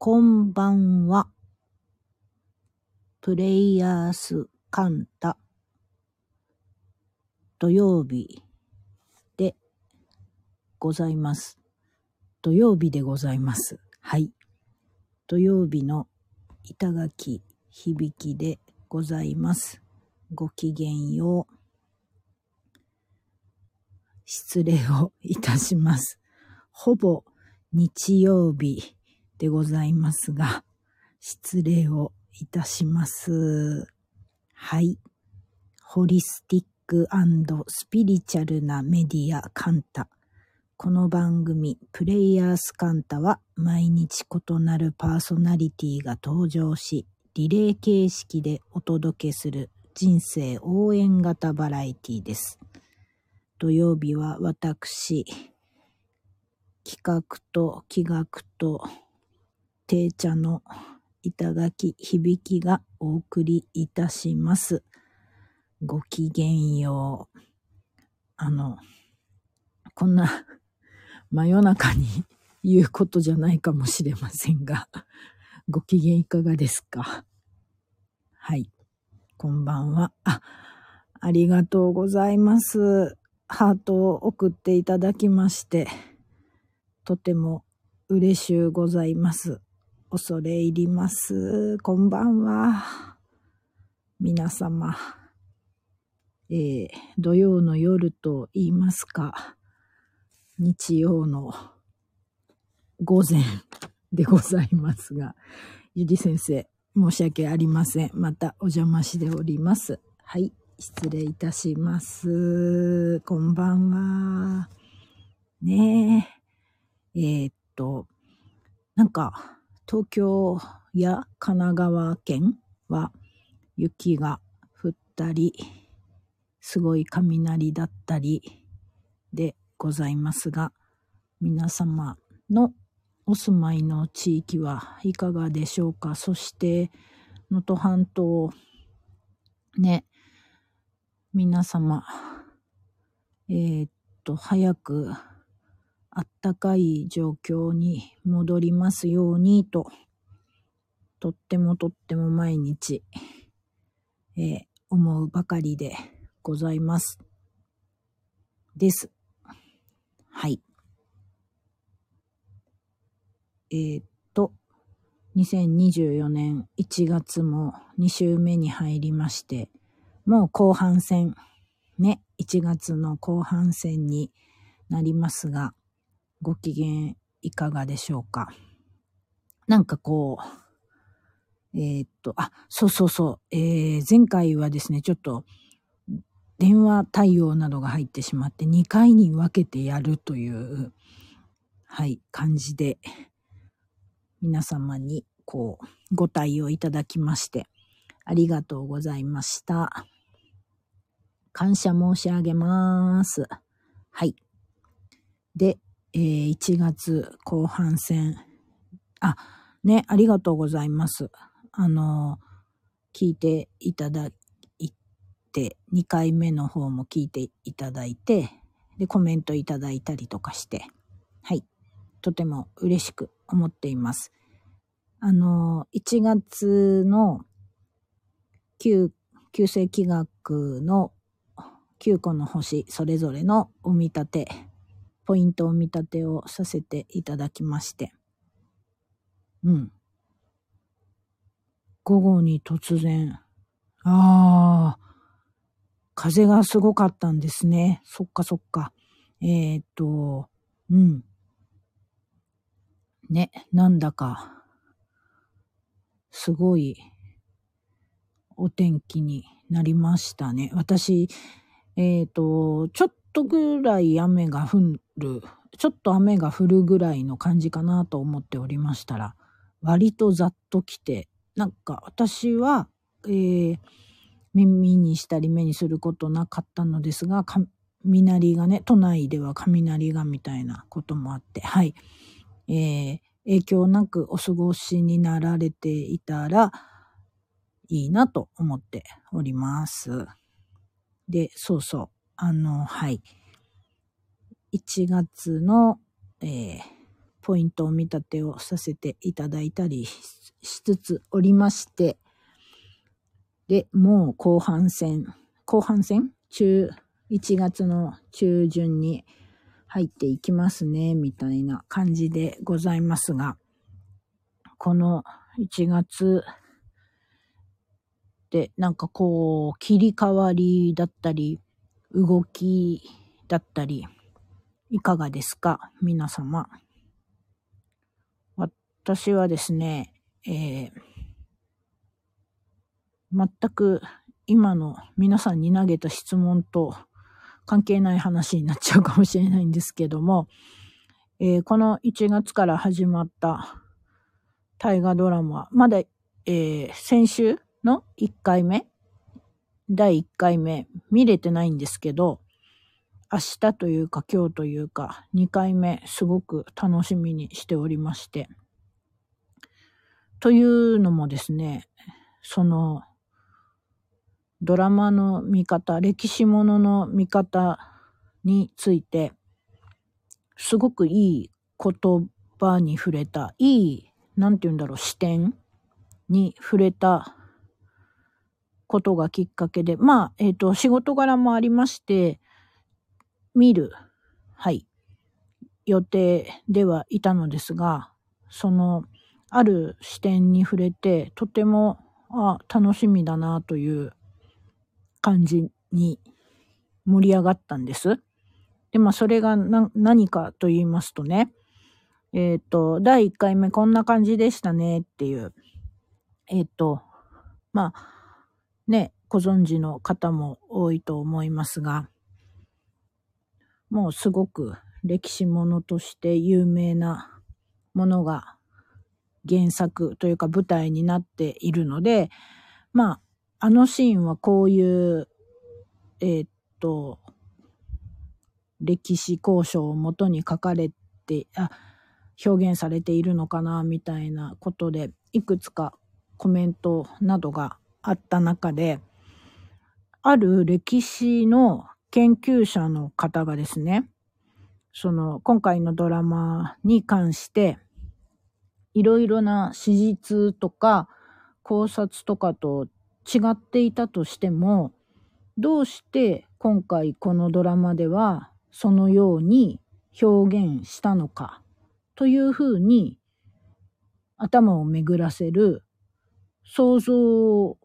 こんばんは。プレイヤースカンタ。土曜日でございます。土曜日でございます。はい。土曜日の板垣響きでございます。ごきげんよう。失礼をいたします。ほぼ日曜日でございますが、失礼をいたします。はい。ホリスティックスピリチュアルなメディアカンタ。この番組、プレイヤースカンタは毎日異なるパーソナリティが登場し、リレー形式でお届けする人生応援型バラエティです。土曜日は私、企画と企画と定茶の板垣響きがお送りいたします。ごきげんよう。あの、こんな真夜中に言うことじゃないかもしれませんが、ご機嫌いかがですか？はい。こんばんは。あ、ありがとうございます。ハートを送っていただきまして、とても嬉しゅうございます。恐れ入ります。こんばんは。皆様、えー、土曜の夜と言いますか、日曜の午前でございますが、ゆり先生、申し訳ありません。またお邪魔しております。はい、失礼いたします。こんばんは。ねえ。えー、っと、なんか、東京や神奈川県は雪が降ったり、すごい雷だったりでございますが、皆様のお住まいの地域はいかがでしょうか？そして、能登半島、ね、皆様、えー、っと、早くあったかい状況に戻りますようにと、とってもとっても毎日、えー、思うばかりでございます。です。はい。えー、っと、2024年1月も2週目に入りまして、もう後半戦、ね、1月の後半戦になりますが、ご機嫌いかがでしょうか？なんかこう、えー、っと、あ、そうそうそう、えー、前回はですね、ちょっと電話対応などが入ってしまって2回に分けてやるという、はい、感じで、皆様にこう、ご対応いただきまして、ありがとうございました。感謝申し上げます。はい。で、えー、1月後半戦。あ、ね、ありがとうございます。あの、聞いていただいて、2回目の方も聞いていただいて、で、コメントいただいたりとかして、はい。とても嬉しく思っています。あの、1月の旧、旧世紀学の9個の星それぞれのお見立て、ポイントお見立てをさせていただきまして。うん。午後に突然、ああ、風がすごかったんですね。そっかそっか。えー、っと、うん。ね、なんだか、すごいお天気になりましたね。私、えっ、と、ちょっとぐらい雨が降る、ちょっと雨が降るぐらいの感じかなと思っておりましたら、割とざっと来て、なんか私は、えー、耳にしたり目にすることなかったのですが、雷がね、都内では雷がみたいなこともあって、はい。えー、影響なくお過ごしになられていたらいいなと思っております。で、そうそう。あの、はい。1月の、えー、ポイントを見立てをさせていただいたりしつつおりまして、で、もう後半戦、後半戦？中、1月の中旬に入っていきますね、みたいな感じでございますが、この1月でなんかこう切り替わりだったり動きだったりいかがですか？皆様。私はですね、えー、全く今の皆さんに投げた質問と関係ない話になっちゃうかもしれないんですけども、えー、この1月から始まった大河ドラマ、まだ、えー、先週の1回目、第1回目見れてないんですけど、明日というか今日というか2回目すごく楽しみにしておりまして。というのもですね、そのドラマの見方、歴史ものの見方について、すごくいい言葉に触れた、いい、なんて言うんだろう、視点に触れたことがきっかけで、まあ、えっ、ー、と、仕事柄もありまして、見る、はい、予定ではいたのですが、その、ある視点に触れて、とても、あ、楽しみだなという感じに盛り上がったんです。で、まあ、それが何かと言いますとね、えっ、ー、と、第1回目こんな感じでしたねっていう、えっ、ー、と、まあ、ね、ご存知の方も多いと思いますが、もうすごく歴史ものとして有名なものが原作というか舞台になっているので、まあ、あのシーンはこういう、えー、っと、歴史交渉をもとに書かれて、あ、表現されているのかな、みたいなことで、いくつかコメントなどがあった中で、ある歴史の研究者の方がですね、その、今回のドラマに関して、いろいろな史実とか考察とかと違っていたとしても、どうして今回このドラマではそのように表現したのかというふうに頭を巡らせる想像を、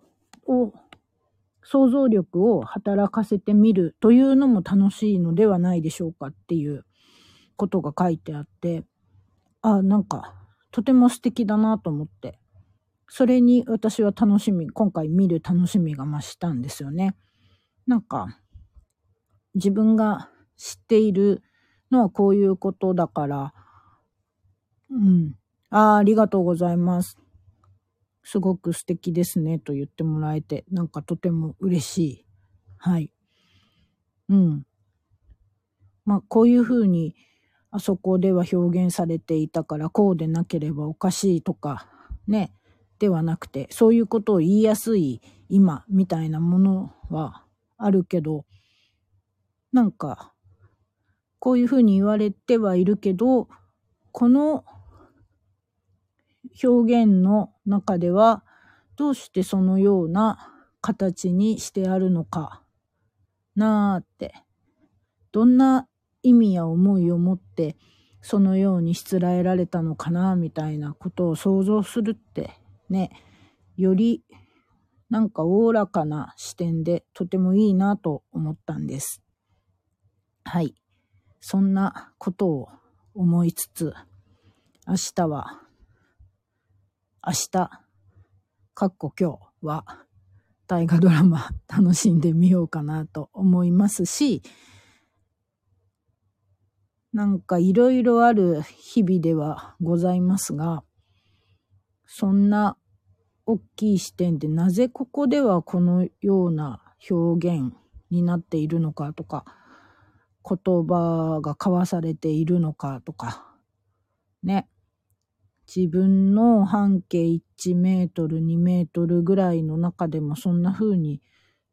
想像力を働かせてみるというのも楽しいのではないでしょうかっていうことが書いてあって、あ、なんかとても素敵だなと思ってそれに私は楽しみ、今回見る楽しみが増したんですよね。なんか、自分が知っているのはこういうことだから、うん。ああ、ありがとうございます。すごく素敵ですねと言ってもらえて、なんかとても嬉しい。はい。うん。まあ、こういうふうに、あそこでは表現されていたから、こうでなければおかしいとか、ね。ではなくて、そういうことを言いやすい今みたいなものはあるけど、なんか、こういうふうに言われてはいるけど、この表現の中では、どうしてそのような形にしてあるのかなーって、どんな意味や思いを持ってそのようにしつらえられたのかなみたいなことを想像するってね、よりなんかおおらかな視点でとてもいいなと思ったんです。はい。そんなことを思いつつ、明日は、明日、かっこ今日は、大河ドラマ楽しんでみようかなと思いますし、なんかいろいろある日々ではございますが、そんな大きい視点でなぜここではこのような表現になっているのかとか、言葉が交わされているのかとか、ね。自分の半径1メートル、2メートルぐらいの中でもそんな風に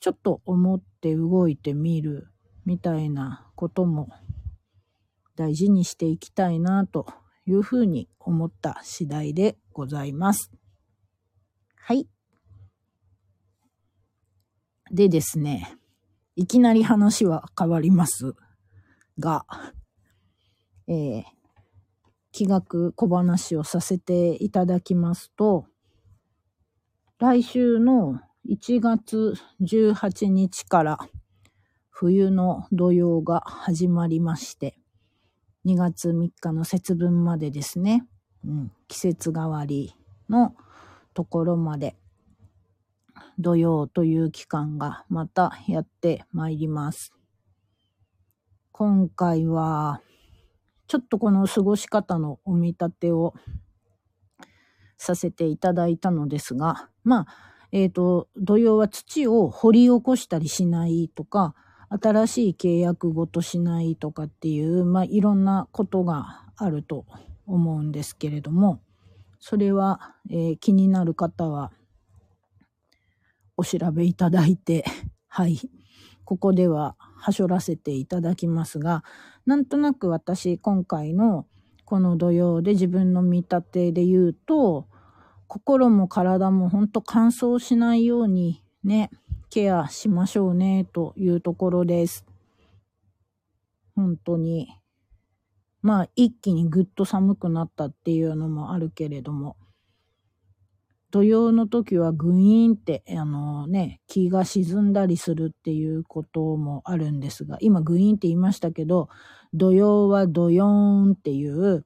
ちょっと思って動いてみるみたいなことも大事にしていきたいなというふうに思った次第でございます。はい。でですね、いきなり話は変わりますが、えー、気学小話をさせていただきますと、来週の1月18日から冬の土曜が始まりまして、2月3日の節分までですね、うん、季節変わりのところまで土曜という期間がまたやってまいります。今回は、ちょっとこの過ごし方のお見立てをさせていただいたのですが、まあ、えっ、ー、と、土曜は土を掘り起こしたりしないとか、新しい契約ごとしないとかっていう、まあ、いろんなことがあると思うんですけれども、それは、えー、気になる方は、お調べいただいて、はい。ここでは、はしょらせていただきますが、なんとなく私、今回のこの土曜で自分の見立てで言うと、心も体もほんと乾燥しないようにね、ケアしましょうね、というところです。本当に。まあ、一気にぐっと寒くなったっていうのもあるけれども、土曜の時はグイーンって、あのね、気が沈んだりするっていうこともあるんですが、今グイーンって言いましたけど、土曜はドヨーンっていう、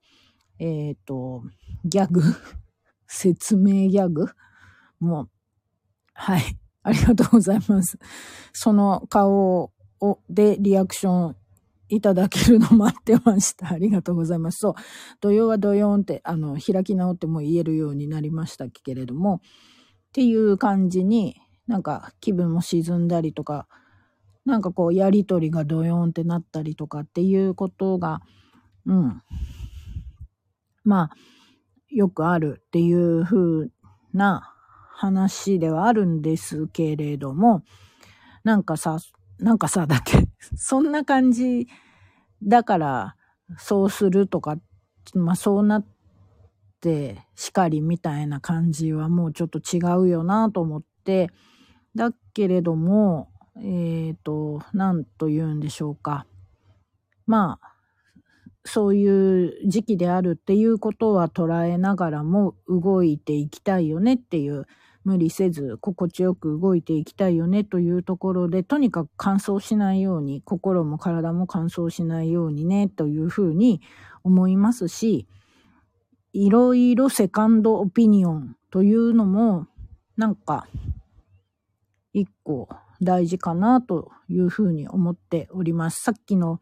えっ、ー、と、ギャグ 説明ギャグもう、はい。ありがとうございます。その顔を、でリアクションいただけるの待ってました。ありがとうございます。そう。土曜は土曜って、あの、開き直っても言えるようになりましたけれども、っていう感じに、なんか気分も沈んだりとか、なんかこう、やりとりがドヨーンってなったりとかっていうことが、うん。まあ、よくあるっていう風な話ではあるんですけれども、なんかさ、なんかさ、だって、そんな感じだから、そうするとか、まあそうなってしかりみたいな感じはもうちょっと違うよなと思って、だけれども、えっ、ー、と、なんと言うんでしょうか。まあ、そういう時期であるっていうことは捉えながらも動いていきたいよねっていう無理せず心地よく動いていきたいよねというところで、とにかく乾燥しないように、心も体も乾燥しないようにねというふうに思いますし、いろいろセカンドオピニオンというのも、なんか、一個大事かなというふうに思っております。さっきの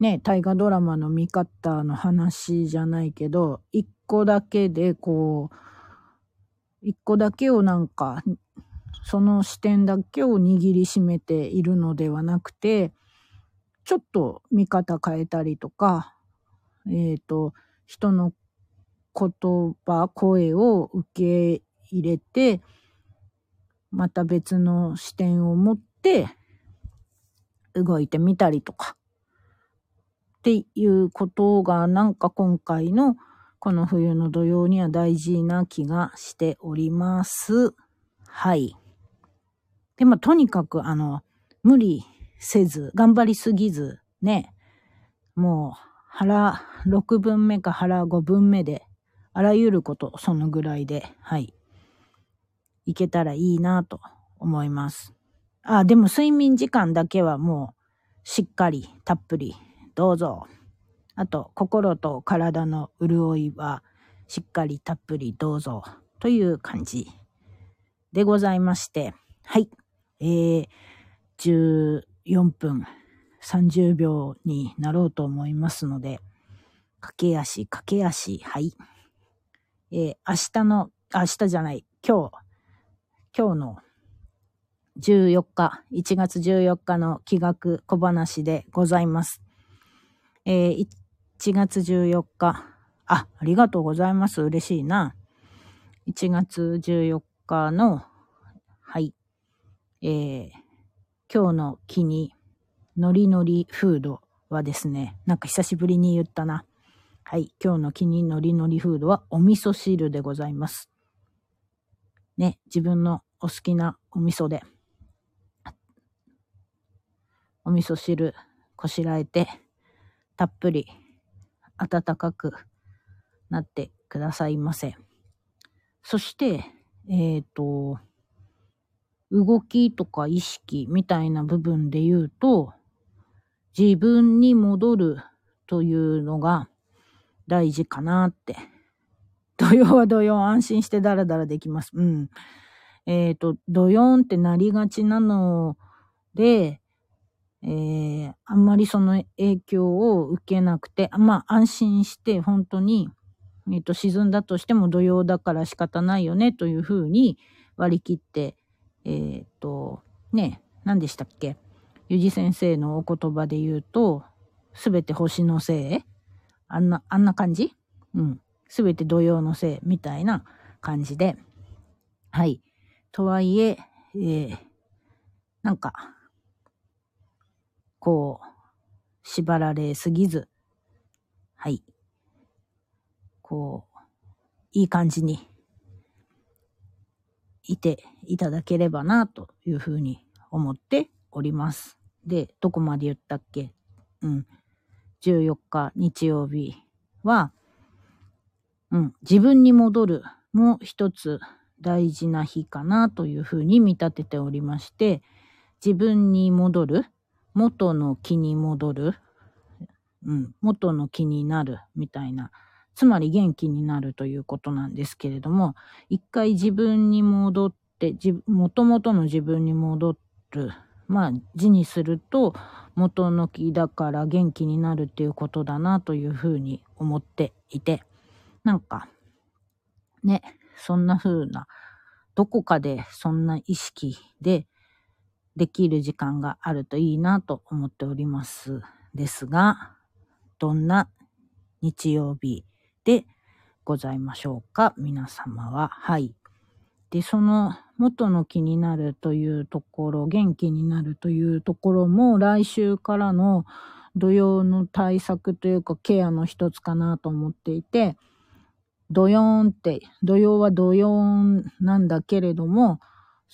ね、大河ドラマの見方の話じゃないけど、一個だけでこう、一個だけをなんか、その視点だけを握りしめているのではなくて、ちょっと見方変えたりとか、えっ、ー、と、人の言葉、声を受け入れて、また別の視点を持って動いてみたりとか、っていうことがなんか今回のこの冬の土曜には大事な気がしております。はい。でも、とにかく、あの、無理せず、頑張りすぎず、ね、もう、腹6分目か腹5分目で、あらゆること、そのぐらいで、はい。いけたらいいなと思います。あ、でも睡眠時間だけはもう、しっかり、たっぷり、どうぞ。あと、心と体の潤いはしっかりたっぷりどうぞという感じでございまして、はい。えー、14分30秒になろうと思いますので、駆け足、駆け足、はい。えー、明日の、明日じゃない、今日、今日の14日、1月14日の気学小話でございます。えー、1月14日。あ、ありがとうございます。嬉しいな。1月14日の、はい。えー、今日の気に、ノリノリフードはですね、なんか久しぶりに言ったな。はい。今日の気にのりのりフードはお味噌汁でございます。ね、自分のお好きなお味噌で、お味噌汁こしらえて、たっぷり温かくなってくださいませ。そして、えっ、ー、と、動きとか意識みたいな部分で言うと、自分に戻るというのが大事かなって。土曜は土曜安心してダラダラできます。うん。えっ、ー、と、土曜ってなりがちなので、えー、あんまりその影響を受けなくて、まあ安心して本当に、えっ、ー、と、沈んだとしても土曜だから仕方ないよねというふうに割り切って、えっ、ー、と、ね、何でしたっけ？ゆじ先生のお言葉で言うと、すべて星のせい？あんな、あんな感じ？うん。すべて土曜のせいみたいな感じで。はい。とはいえ、えー、なんか、こう、縛られすぎず、はい。こう、いい感じにいていただければな、というふうに思っております。で、どこまで言ったっけ？うん。14日日曜日は、うん、自分に戻るも一つ大事な日かなというふうに見立てておりまして、自分に戻る、元の気に戻る、うん、元の気になるみたいな、つまり元気になるということなんですけれども、一回自分に戻って、もともとの自分に戻る。まあ字にすると元の木だから元気になるっていうことだなというふうに思っていて。なんかねそんな風などこかでそんな意識でできる時間があるといいなと思っておりますですがどんな日曜日でございましょうか？皆様は。はい。でその元の気になるというところ、元気になるというところも来週からの土曜の対策というかケアの一つかなと思っていて、土曜って、土曜は土曜なんだけれども、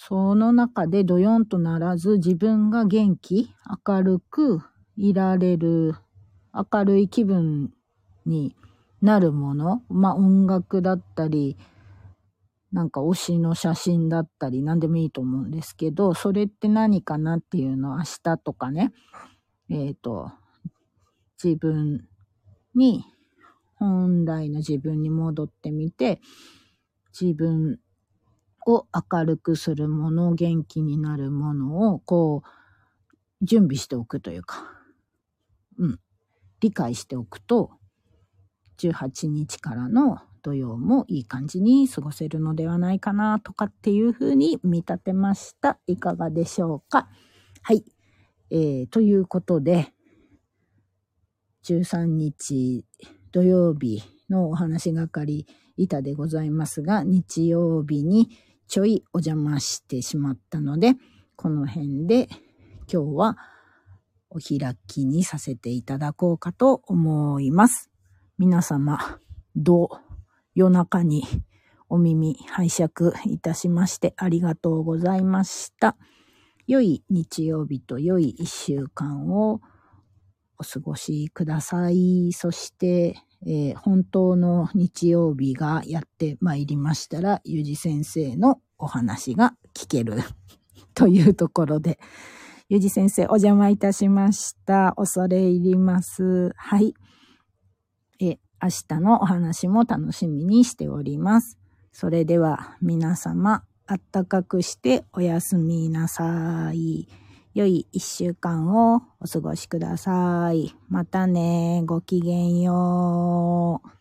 その中で土曜とならず自分が元気、明るくいられる、明るい気分になるもの、まあ音楽だったり、なんか推しの写真だったり何でもいいと思うんですけど、それって何かなっていうのを明日とかね、えっ、ー、と、自分に、本来の自分に戻ってみて、自分を明るくするもの、元気になるものを、こう、準備しておくというか、うん、理解しておくと、18日からの土曜もいい感じに過ごせるのではないかなとかっていうふうに見立てました。いかがでしょうか？はい。えー、ということで、13日土曜日のお話がかり板でございますが、日曜日にちょいお邪魔してしまったので、この辺で今日はお開きにさせていただこうかと思います。皆様、どう夜中にお耳拝借いたしましてありがとうございました。良い日曜日と良い一週間をお過ごしください。そして、えー、本当の日曜日がやってまいりましたら、ゆじ先生のお話が聞ける というところで、ゆじ先生お邪魔いたしました。恐れ入ります。はい。え明日のお話も楽しみにしております。それでは皆様、あったかくしておやすみなさい。良い一週間をお過ごしください。またね。ごきげんよう。